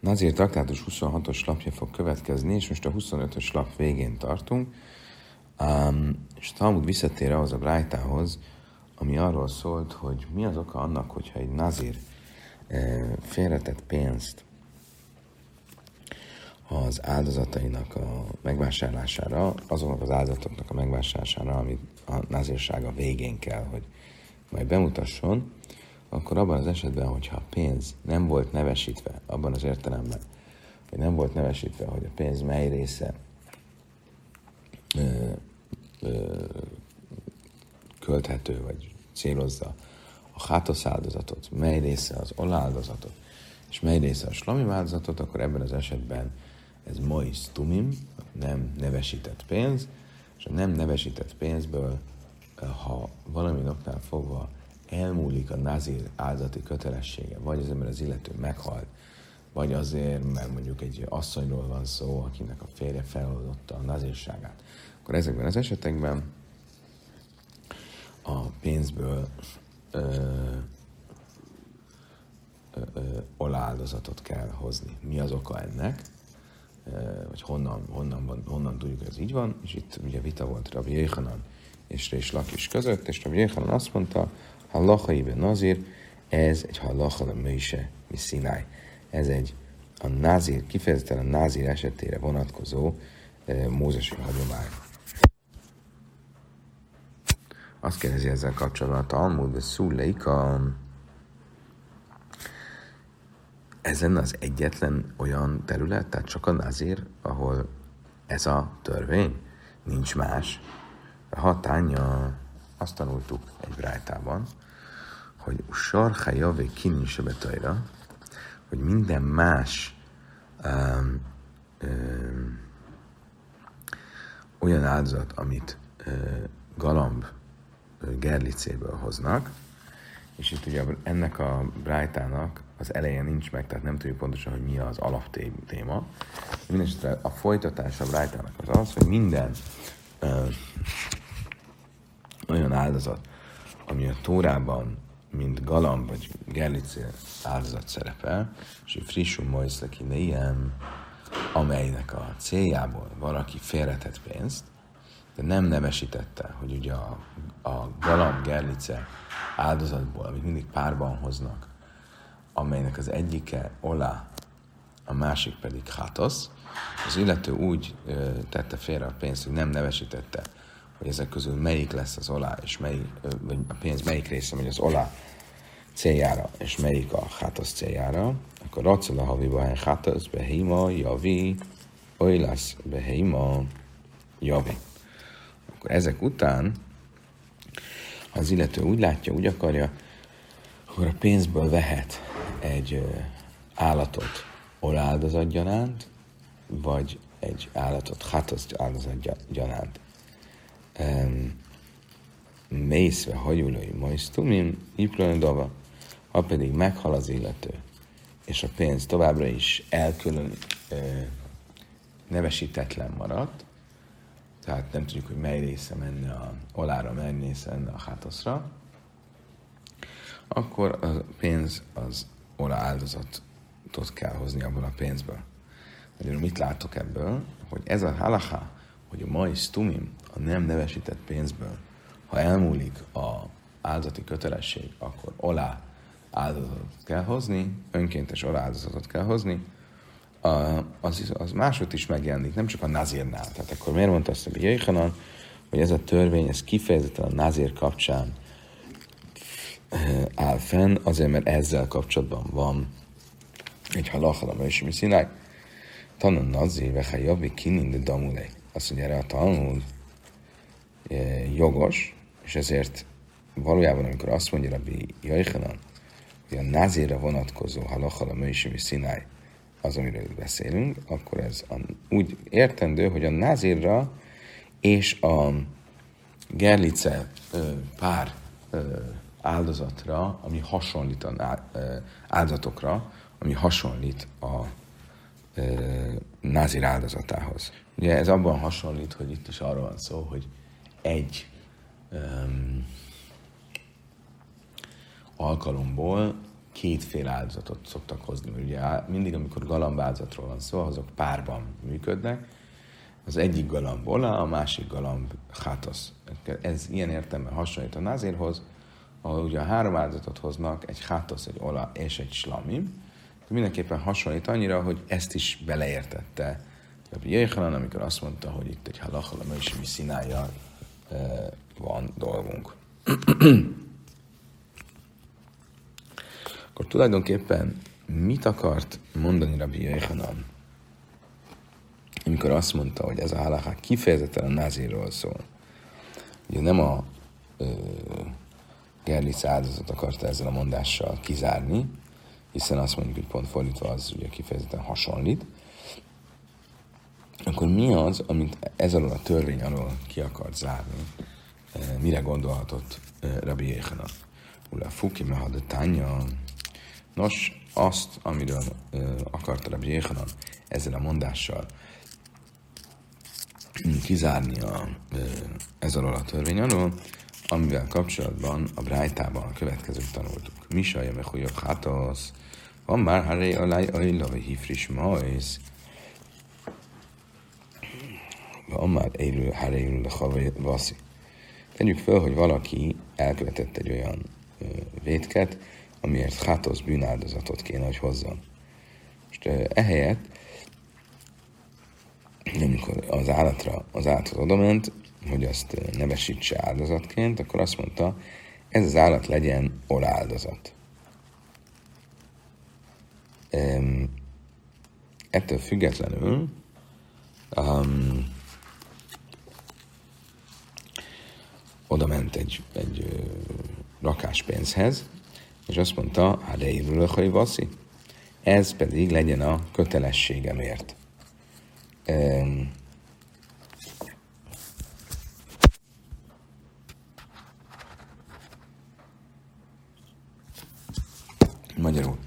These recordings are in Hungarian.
Nazir traktátus 26-os lapja fog következni, és most a 25-ös lap végén tartunk. Um, és Talmud visszatér ahhoz a brájtához, ami arról szólt, hogy mi az oka annak, hogyha egy nazir e, félretett pénzt az áldozatainak a megvásárlására, azoknak az áldozatoknak a megvásárlására, amit a nazírsága végén kell, hogy majd bemutasson, akkor abban az esetben, hogyha a pénz nem volt nevesítve, abban az értelemben, hogy nem volt nevesítve, hogy a pénz mely része ö, ö, költhető, vagy célozza a hátosz áldozatot, mely része az oláldozatot, és mely része a slami áldozatot, akkor ebben az esetben ez mois tumim, nem nevesített pénz, és a nem nevesített pénzből, ha valami oknál fogva elmúlik a nazir áldati kötelessége, vagy az ember az illető meghalt, vagy azért, mert mondjuk egy asszonyról van szó, akinek a férje feloldotta a nazírságát, akkor ezekben az esetekben a pénzből ö, ö, ö, oláldozatot kell hozni. Mi az oka ennek? vagy honnan, honnan, van, honnan tudjuk, hogy ez így van, és itt ugye vita volt Rabbi Jéhanan és Rés Lakis között, és Rabbi Jéhanan azt mondta, Hallaha ibe nazir, ez egy hallaha a mőse, mi. Ez egy a názir, kifejezetten a názir esetére vonatkozó e, mózesi hagyomány. Azt kérdezi ezzel kapcsolatban a Talmud, de szúleika, ez lenne az egyetlen olyan terület, tehát csak a nazir, ahol ez a törvény, nincs más. A hatánya, azt tanultuk egy brájtában, hogy sarha javé kinin hogy minden más um, um, olyan áldozat, amit uh, galamb uh, gerlicéből hoznak, és itt ugye ennek a brájtának az eleje nincs meg, tehát nem tudjuk pontosan, hogy mi az alaptéma. Mindenesetre a folytatása a brájtának az az, hogy minden ö, olyan áldozat, ami a Tórában, mint galamb vagy gerlicé áldozat szerepel, és egy frissum mojszleki ilyen, amelynek a céljából valaki félretett pénzt, de nem nevesítette, hogy ugye a, a galamb gerlice áldozatból, amit mindig párban hoznak, amelynek az egyike olá, a másik pedig hatosz, az illető úgy ö, tette félre a pénzt, hogy nem nevesítette, hogy ezek közül melyik lesz az olá, és melyik, vagy a pénz melyik része megy az olá céljára, és melyik a hatosz céljára, akkor racol a haviba, hogy hatosz, behima, javi, oilasz, behima, javi. Akkor ezek után, az illető úgy látja, úgy akarja, akkor a pénzből vehet egy állatot oláldozat gyanánt, vagy egy állatot hatosz áldozat gyanánt. Mészve hajulói majsztumim, iplonodova, ha pedig meghal az illető, és a pénz továbbra is elkülön nevesítetlen maradt, tehát nem tudjuk, hogy mely része menne a olára, mely része menne a hátoszra, akkor a pénz az ola áldozatot kell hozni abból a pénzből. Magyarul mit látok ebből? Hogy ez a halacha, hogy a mai stumim, a nem nevesített pénzből, ha elmúlik a áldozati kötelesség, akkor olá áldozatot kell hozni, önkéntes olá áldozatot kell hozni, az, az máshogy is megjelenik, nem csak a nazírnál. Tehát akkor miért mondta azt, hogy Jöjjhanan, hogy ez a törvény, ez kifejezetten a nazír kapcsán eh, áll fenn, azért, mert ezzel kapcsolatban van egy halachal a mi színáj. Tanon nazír, veha javi kinin de damulé. Azt mondja erre a tanul jogos, és ezért valójában, amikor azt mondja Rabbi Jaichanan, hogy a nazírra vonatkozó halachal a mi színáj, az, amiről beszélünk, akkor ez úgy értendő, hogy a nazírra és a gerlice pár áldozatra, ami hasonlít a áldozatokra, ami hasonlít a názir áldozatához. Ugye ez abban hasonlít, hogy itt is arról van szó, hogy egy um, alkalomból kétféle áldozatot szoktak hozni. Mert ugye mindig, amikor galambáldozatról van szó, azok párban működnek. Az egyik galamb ola, a másik galamb hátasz. Ez ilyen értelme hasonlít a názérhoz, ahol ugye a három áldozatot hoznak, egy hátasz, egy ola és egy slamim. De mindenképpen hasonlít annyira, hogy ezt is beleértette Rabbi Jéhanan, amikor azt mondta, hogy itt egy halachala és mi színája van dolgunk. Akkor tulajdonképpen mit akart mondani Rabbi Jéhanan, amikor azt mondta, hogy ez a halaká kifejezetten a názírról szól. Ugye nem a ö, Gerlic áldozat akarta ezzel a mondással kizárni, hiszen azt mondjuk, hogy pont fordítva az ugye kifejezetten hasonlít, akkor mi az, amit ez alól a törvény alól ki akart zárni? Mire gondolhatott Rabbi Jéhana? Ula fuki mehadetánya. Nos, azt, amiről akart Rabbi Jéhana ezzel a mondással kizárni a, ez alól a törvény alól, amivel kapcsolatban a Brájtában a következőt tanultuk. Misaja mechujok hátasz, van már haré alaj ajlavi hifris majsz, Amár élő hárélő a vaszi. Tegyük fel, hogy valaki elkövetett egy olyan ö, vétket, amiért hátosz bűnáldozatot kéne, hogy hozzon. Most ö, ehelyett, amikor az állatra, az állathoz odament, hogy azt nevesítse áldozatként, akkor azt mondta, ez az állat legyen oláldozat. Ettől függetlenül um, oda ment egy, egy rakás pénzhez, és azt mondta, hát hogy vaszi, ez pedig legyen a kötelességemért. Um, Magyarul.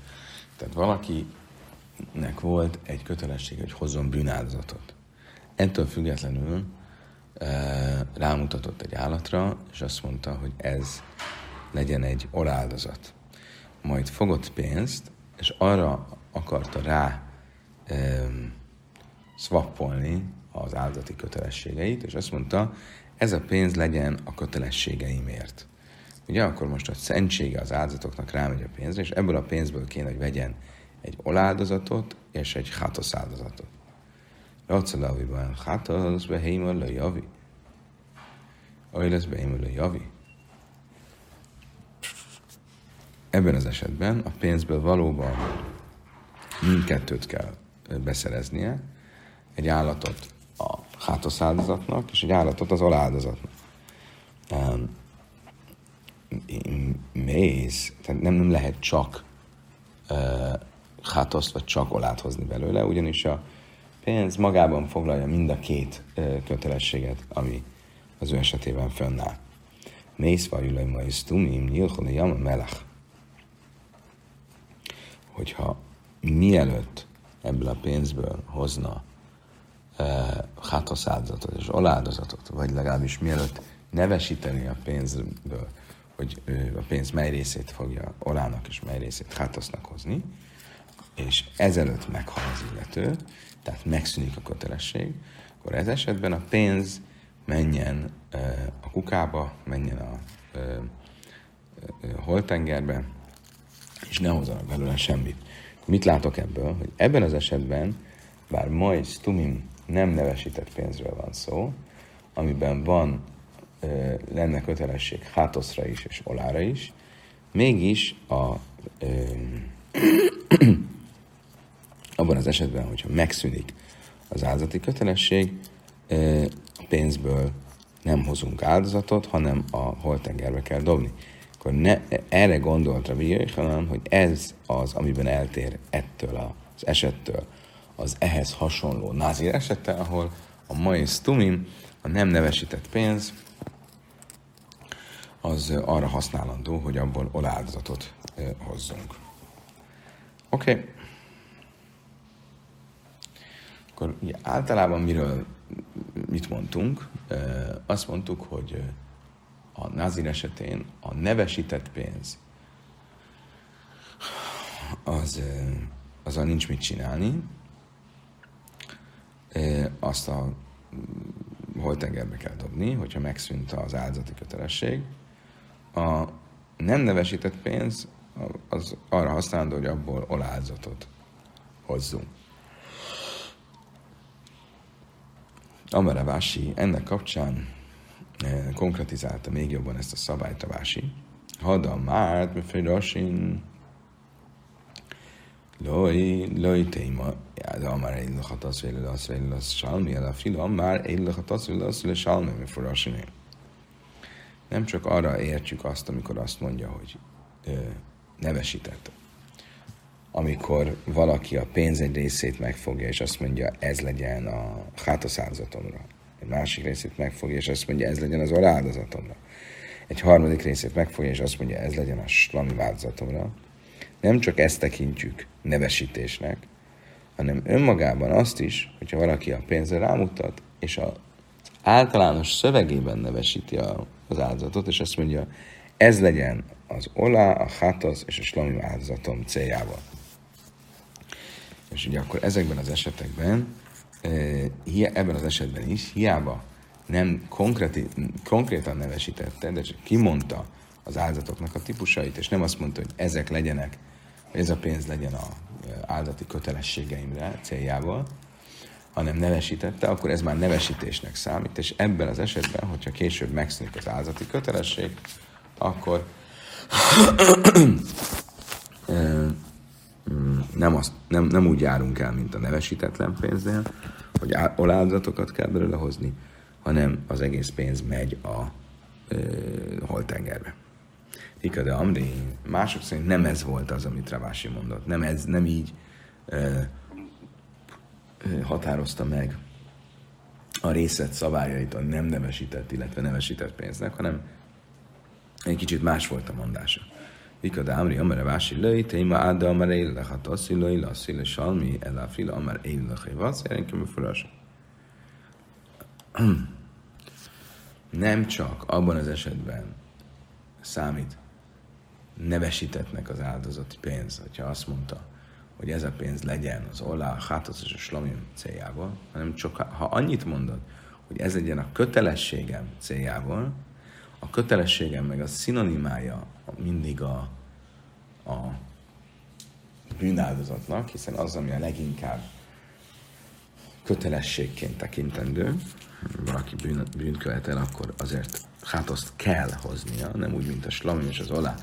Tehát valakinek volt egy kötelesség, hogy hozzon bűnáldozatot. Ettől függetlenül rámutatott egy állatra, és azt mondta, hogy ez legyen egy oráldozat. Majd fogott pénzt, és arra akarta rá um, az áldozati kötelességeit, és azt mondta, ez a pénz legyen a kötelességeimért. Ugye akkor most a szentsége az áldozatoknak rámegy a pénzre, és ebből a pénzből kéne, hogy vegyen egy oláldozatot és egy hátosz áldozatot. Racalaviban hátasz behémel le javi. Ahogy lesz behémel le. Ebben az esetben a pénzből valóban mindkettőt kell beszereznie, egy állatot a hátosz áldozatnak, és egy állatot az aláldozatnak. mész, tehát nem, nem lehet csak uh, hátoszt vagy csak olát hozni belőle, ugyanis a pénz magában foglalja mind a két kötelességet, ami az ő esetében fönnáll. Mész vajulaj majsz tumim nyilchol a melech. Hogyha mielőtt ebből a pénzből hozna hátosz áldozatot és oláldozatot, vagy legalábbis mielőtt nevesíteni a pénzből, hogy a pénz mely részét fogja olának és mely részét hátosznak hozni, és ezelőtt meghal az illető, tehát megszűnik a kötelesség, akkor ez esetben a pénz menjen a kukába, menjen a, holtengerbe, és ne hozzanak belőle semmit. Mit látok ebből? Hogy ebben az esetben, bár majd tumim nem nevesített pénzről van szó, amiben van, lenne kötelesség hátoszra is és olára is, mégis a abban az esetben, hogyha megszűnik az áldozati kötelesség, a pénzből nem hozunk áldozatot, hanem a holtengerbe kell dobni. Akkor ne, erre gondolt a Jöjjhanan, hogy ez az, amiben eltér ettől az esettől, az ehhez hasonló názír esete, ahol a mai stumim, a nem nevesített pénz, az arra használandó, hogy abból oláldozatot hozzunk. Oké. Okay. Akkor ugye általában miről, mit mondtunk? Azt mondtuk, hogy a názir esetén a nevesített pénz az, azzal nincs mit csinálni, azt a holtengerbe kell dobni, hogyha megszűnt az áldozati kötelesség. A nem nevesített pénz az arra használható, hogy abból oláldozatot hozzunk. Amara Vási ennek kapcsán konkretizálta még jobban ezt a szabályt a Vási. Hada márt, mi rasin, loj, loj téma, de amár egy lachatasz, véle lasz, véle lasz, salmi, el a fila, már egy lachatasz, véle lasz, véle salmi, mi rasin. Nem csak arra értjük azt, amikor azt mondja, hogy ö, nevesített. Amikor valaki a pénz egy részét megfogja, és azt mondja, ez legyen a hátaszáldozatomra. Egy másik részét megfogja, és azt mondja, ez legyen az oráldozatomra. Egy harmadik részét megfogja, és azt mondja, ez legyen a slami változatomra. Nem csak ezt tekintjük nevesítésnek, hanem önmagában azt is, hogyha valaki a pénzre rámutat, és a általános szövegében nevesíti a, az áldozatot, és azt mondja, ez legyen az olá, a hátasz és a slami áldozatom céljával. És ugye akkor ezekben az esetekben, ebben az esetben is, hiába nem konkréti, konkrétan nevesítette, de csak kimondta az áldozatoknak a típusait, és nem azt mondta, hogy ezek legyenek, hogy ez a pénz legyen a áldati kötelességeimre céljával, hanem nevesítette, akkor ez már nevesítésnek számít, és ebben az esetben, hogyha később megszűnik az áldati kötelesség, akkor nem, azt, nem, nem úgy járunk el, mint a nevesítetlen pénznél, hogy oláldatokat kell belőle hozni, hanem az egész pénz megy a ö, holtengerbe. Ika de Amri, mások szerint nem ez volt az, amit Ravási mondott. Nem, ez, nem így ö, ö, határozta meg a részlet szabályait a nem nevesített, illetve nevesített pénznek, hanem egy kicsit más volt a mondása. Vika de Amri Amare Vási Löj, Téma Áda Amare Illech, a Tassi Löj, Lassi Le Salmi, Ela Fila Amare Illech, Vasz, Jelenkem. Nem csak abban az esetben számít nevesítetnek az áldozati pénz, hogyha azt mondta, hogy ez a pénz legyen az olá, a hátos és a slamim céljából, hanem csak ha annyit mondod, hogy ez legyen a kötelességem céljából, a kötelességem meg a szinonimája mindig a, a bűnáldozatnak, hiszen az, ami a leginkább kötelességként tekintendő, valaki bűn, bűn követel, akkor azért hát azt kell hoznia, nem úgy, mint a slamim és az olá,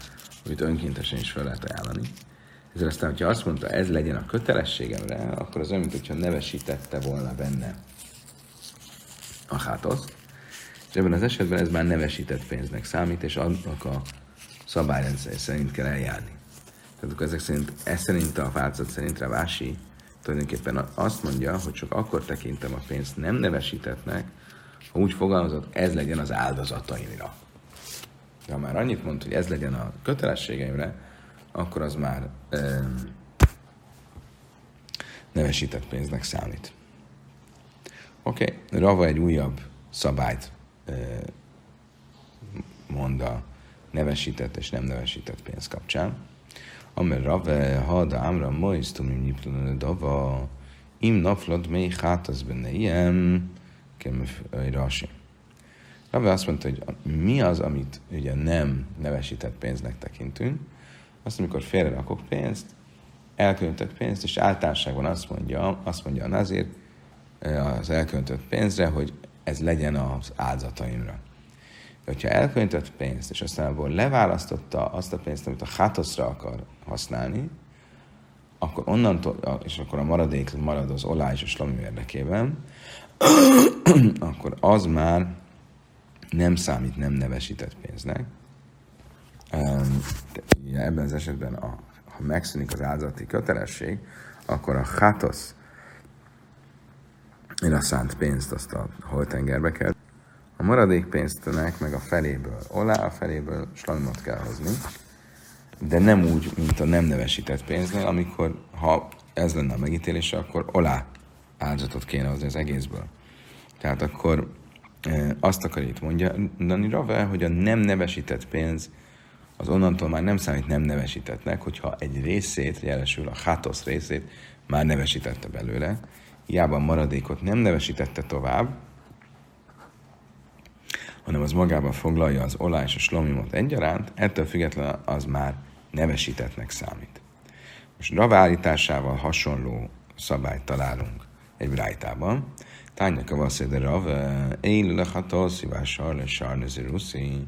amit önkéntesen is fel lehet ajánlani. Ezért aztán, hogyha azt mondta, ez legyen a kötelességemre, akkor az olyan, mintha nevesítette volna benne a hátoszt, és ebben az esetben ez már nevesített pénznek számít, és annak a szabályrendszer szerint kell eljárni. Tehát akkor ezek szerint, ez szerint a változat szerint Ravási tulajdonképpen azt mondja, hogy csak akkor tekintem a pénzt nem nevesítettnek, ha úgy fogalmazott, ez legyen az áldozataimra. De ha már annyit mond, hogy ez legyen a kötelességeimre, akkor az már e, nevesített pénznek számít. Oké, okay. Rava egy újabb szabályt mond a nevesített és nem nevesített pénz kapcsán. Amer rave hada amra moiz tumim nyiplun dava im naflad mély az benne ilyen rasi. Rave azt mondta, hogy mi az, amit ugye nem nevesített pénznek tekintünk, azt, amikor félrerakok pénzt, elköltött pénzt, és általánosságban azt mondja, azt mondja a nazir az elköltött pénzre, hogy ez legyen az áldozataimra. De hogyha elkönyvített pénzt, és aztán abból leválasztotta azt a pénzt, amit a hátoszra akar használni, akkor onnantól, és akkor a maradék marad az olá és a slami érdekében, akkor az már nem számít nem nevesített pénznek. Ebben az esetben, a, ha megszűnik az áldozati kötelesség, akkor a hátosz én a szánt pénzt azt a holtengerbe kell. A maradék pénztőnek meg a feléből olá, a feléből slamot kell hozni, de nem úgy, mint a nem nevesített pénznél, amikor ha ez lenne a megítélése, akkor olá áldozatot kéne hozni az egészből. Tehát akkor e, azt akar itt mondja Dani Rave, hogy a nem nevesített pénz az onnantól már nem számít nem nevesítettnek, hogyha egy részét, jelesül a hátosz részét már nevesítette belőle, hiába a maradékot nem nevesítette tovább, hanem az magában foglalja az olaj és a slomimot egyaránt, ettől függetlenül az már nevesítettnek számít. Most Rav állításával hasonló szabályt találunk egy brájtában. Tánya kavaszéde Rav, él lehatol szívással le sarnöziruszi.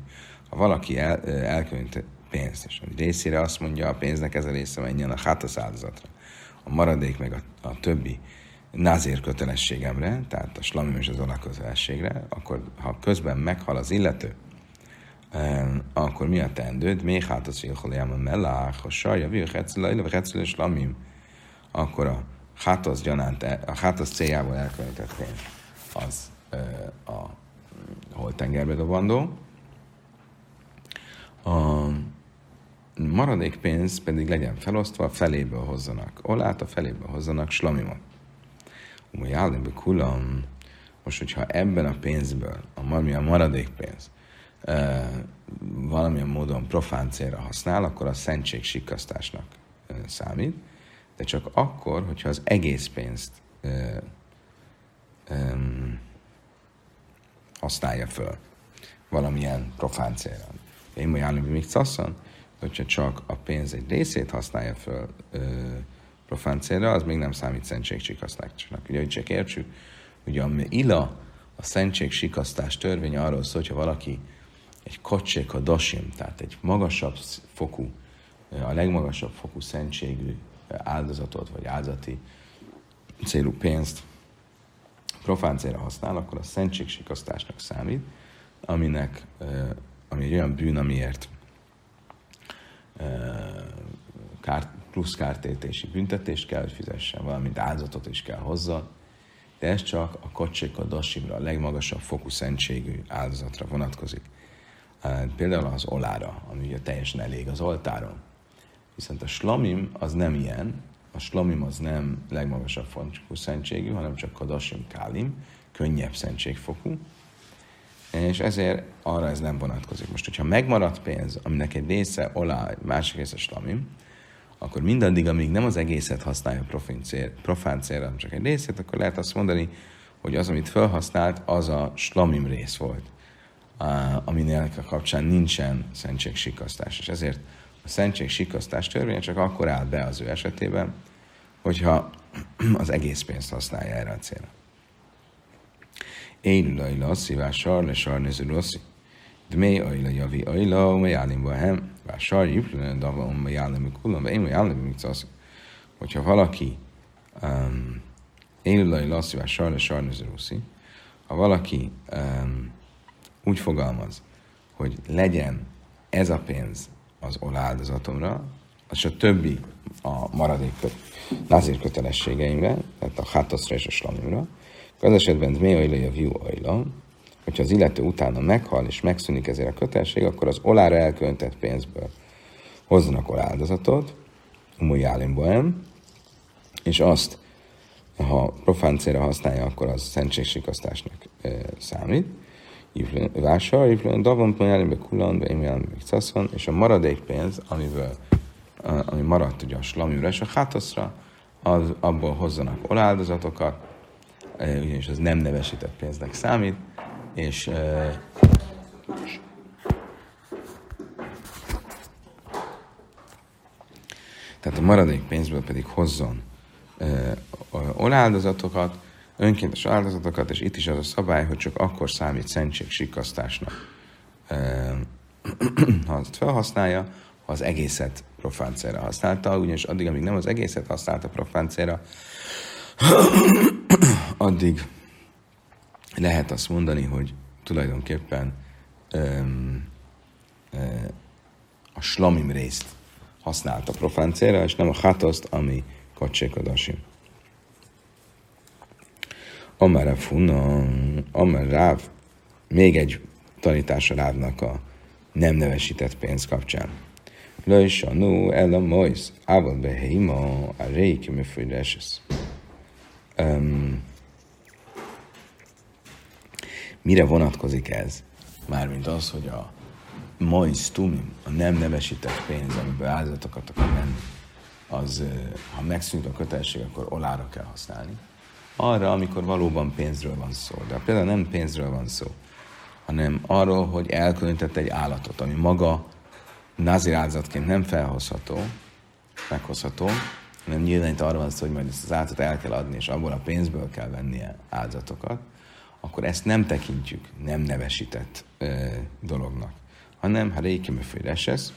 Ha valaki el, elkönyvt pénzt, és egy részére azt mondja, a pénznek ez a része menjen a hátasz áldozatra, a maradék meg a, a többi názér kötelességemre, tehát a slamim és az olaj kötelességre, akkor ha közben meghal az illető, akkor mi a teendőd? Még hát az, hogy a mellách, a sajja, a slamim, akkor a hátasz gyanánt, a hátasz céljából elköltött pénz, az a holtengerbe dobandó. A maradék pénz pedig legyen felosztva, feléből hozzanak olát, a feléből hozzanak slamimot. Umajállimbe kulam, most, hogyha ebben a pénzből, ami a maradék pénz, valamilyen módon profán célra használ, akkor a szentség sikasztásnak számít, de csak akkor, hogyha az egész pénzt használja föl valamilyen profán célra. Én majd még szaszon, hogyha csak a pénz egy részét használja föl ö, profán célra, az még nem számít szentségsikasztásnak. Ugye, hogy csak értsük, ugye a ila, a szentségsikasztás törvény arról szól, hogyha valaki egy kocsék a dasim, tehát egy magasabb fokú, a legmagasabb fokú szentségű áldozatot, vagy áldozati célú pénzt profán célra használ, akkor a szentségsikasztásnak számít, aminek, ami egy olyan bűn, amiért kár, plusz kártétési büntetést kell, hogy fizessen, valamint áldozatot is kell hozzá, de ez csak a kocsék a dasimra, a legmagasabb fokú szentségű áldozatra vonatkozik. Például az olára, ami ugye teljesen elég az oltáron. Viszont a slamim az nem ilyen, a slamim az nem legmagasabb fokú szentségű, hanem csak kadasim kálim, könnyebb szentségfokú, és ezért arra ez nem vonatkozik. Most, hogyha megmaradt pénz, aminek egy része olaj, másik része slamim, akkor mindaddig, amíg nem az egészet használja profán, cél, profán célra, hanem csak egy részét, akkor lehet azt mondani, hogy az, amit felhasznált, az a slamim rész volt, aminél a kapcsán nincsen szentségsikasztás. És ezért a szentségsikasztás törvénye csak akkor áll be az ő esetében, hogyha az egész pénzt használja erre a célra. Én lajla, szívás sarle, sarnéző rossz, דמי אוילה יביא אוילה ומיילים בהם, והשאר יפלן דבר ומיילים מכולם, ואין מיילים במצוס. Hogyha valaki um, élőlai lasszi, vagy sarle sarnözörúszi, ha valaki um, úgy fogalmaz, hogy legyen ez a pénz az oláldozatomra, és a többi a maradék nazír kötelességeimre, tehát a hátaszra és a slamimra, az esetben mi ajla a viú ajla, hogyha az illető utána meghal és megszűnik ezért a kötelesség, akkor az olára elköntett pénzből hozzanak oláldozatot, umújálimboem, és azt, ha profán célra használja, akkor az szentségsikasztásnak e, számít. Vásár, iflőn, davon, pojálimbe, kulan, be még és a maradék pénz, amiből, ami maradt ugye a slaműre és a hátaszra, az, abból hozzanak oláldozatokat, ugyanis az nem nevesített pénznek számít, és tehát a maradék pénzből pedig hozzon uh, oláldozatokat, önkéntes áldozatokat, és itt is az a szabály, hogy csak akkor számít szentség sikasztásnak, uh, ha azt felhasználja, ha az egészet profán célra használta, ugyanis addig, amíg nem az egészet használta profán célra, addig lehet azt mondani, hogy tulajdonképpen öm, ö, a slamim részt használta profán célra, és nem a hatoszt, ami kacsékodasim. Amara funa, amar ráv, még egy tanítás a rávnak a nem nevesített pénz kapcsán. Lajsa, nu, el a mojsz, ával beheima, a réki, mi Um, mire vonatkozik ez? Mármint az, hogy a mois tumim, a nem nevesített pénz, amiből áldozatokat akar venni, az, ha megszűnt a kötelesség, akkor olára kell használni. Arra, amikor valóban pénzről van szó. De például nem pénzről van szó, hanem arról, hogy elkülönített egy állatot, ami maga nazir áldozatként nem felhozható, meghozható, hanem nyilván itt arról van szó, hogy majd ezt az áldozatot el kell adni, és abból a pénzből kell vennie áldozatokat, akkor ezt nem tekintjük nem nevesített ö, dolognak, hanem ha réki ez,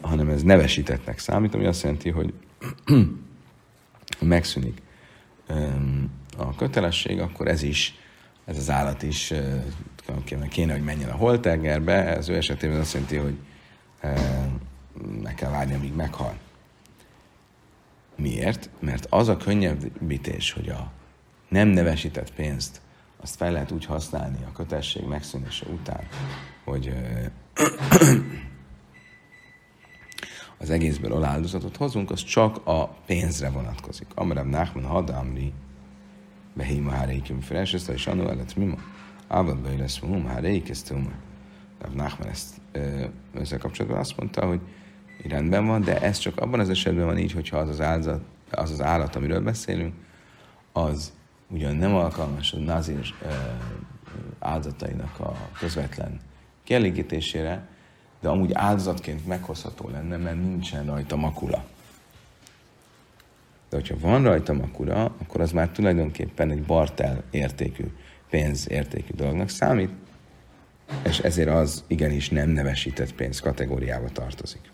hanem ez nevesítettnek számít, ami azt jelenti, hogy megszűnik a kötelesség, akkor ez is, ez az állat is kéne, hogy menjen a holtengerbe, ez ő esetében azt jelenti, hogy meg kell várni, amíg meghal. Miért? Mert az a könnyebbítés, hogy a nem nevesített pénzt azt fel lehet úgy használni a kötesség megszűnése után, hogy az egészből aláldozatot hozunk, az csak a pénzre vonatkozik. Amarab Nachman Hadamri Behima Háreikim Feleseszta, és Anu Elet Mima. Ávad Bejlesz Mum Háreikesztőm. Rab Nachman ezt ezzel kapcsolatban azt mondta, hogy rendben van, de ez csak abban az esetben van így, hogyha az az, áldozat, az, az állat, amiről beszélünk, az ugyan nem alkalmas a nazir áldozatainak a közvetlen kielégítésére, de amúgy áldozatként meghozható lenne, mert nincsen rajta makula. De hogyha van rajta makula, akkor az már tulajdonképpen egy bartel értékű, pénz értékű dolognak számít, és ezért az igenis nem nevesített pénz kategóriába tartozik.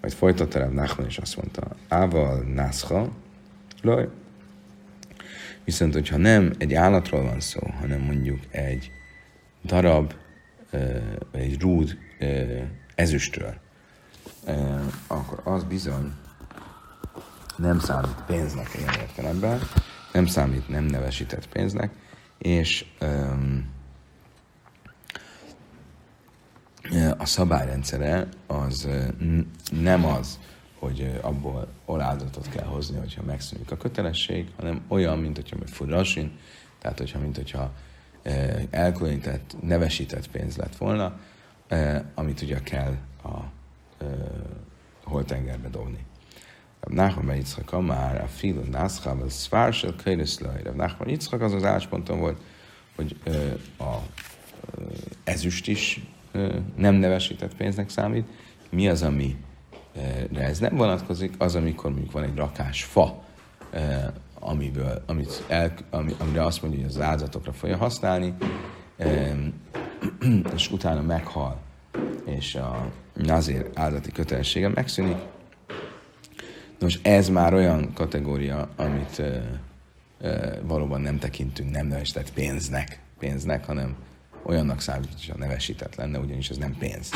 Majd folytatta Rav Nachman, és azt mondta, Ával nászha, loj. Viszont, hogyha nem egy állatról van szó, hanem mondjuk egy darab, egy rúd ezüstről, akkor az bizony nem számít pénznek ilyen értelemben, nem számít nem nevesített pénznek, és a szabályrendszere az nem az, hogy abból oláldatot kell hozni, hogyha megszűnik a kötelesség, hanem olyan, mint hogyha meg furasin, tehát hogyha, mint hogyha elkülönített, nevesített pénz lett volna, amit ugye kell a holtengerbe dobni. Nachman ben Yitzchak már a filo nászha, a szvársel könyveszlaj. Nachman Yitzchak az az állásponton volt, hogy a ezüst is nem nevesített pénznek számít. Mi az, ami ez nem vonatkozik, az, amikor mondjuk van egy rakás fa, amiből, amit el, ami, amire azt mondja, hogy az áldozatokra fogja használni, és utána meghal, és a nazir áldati kötelessége megszűnik. Nos, ez már olyan kategória, amit valóban nem tekintünk nem nevesített pénznek, pénznek, hanem olyannak számít, hogy a nevesített lenne, ugyanis ez nem pénz.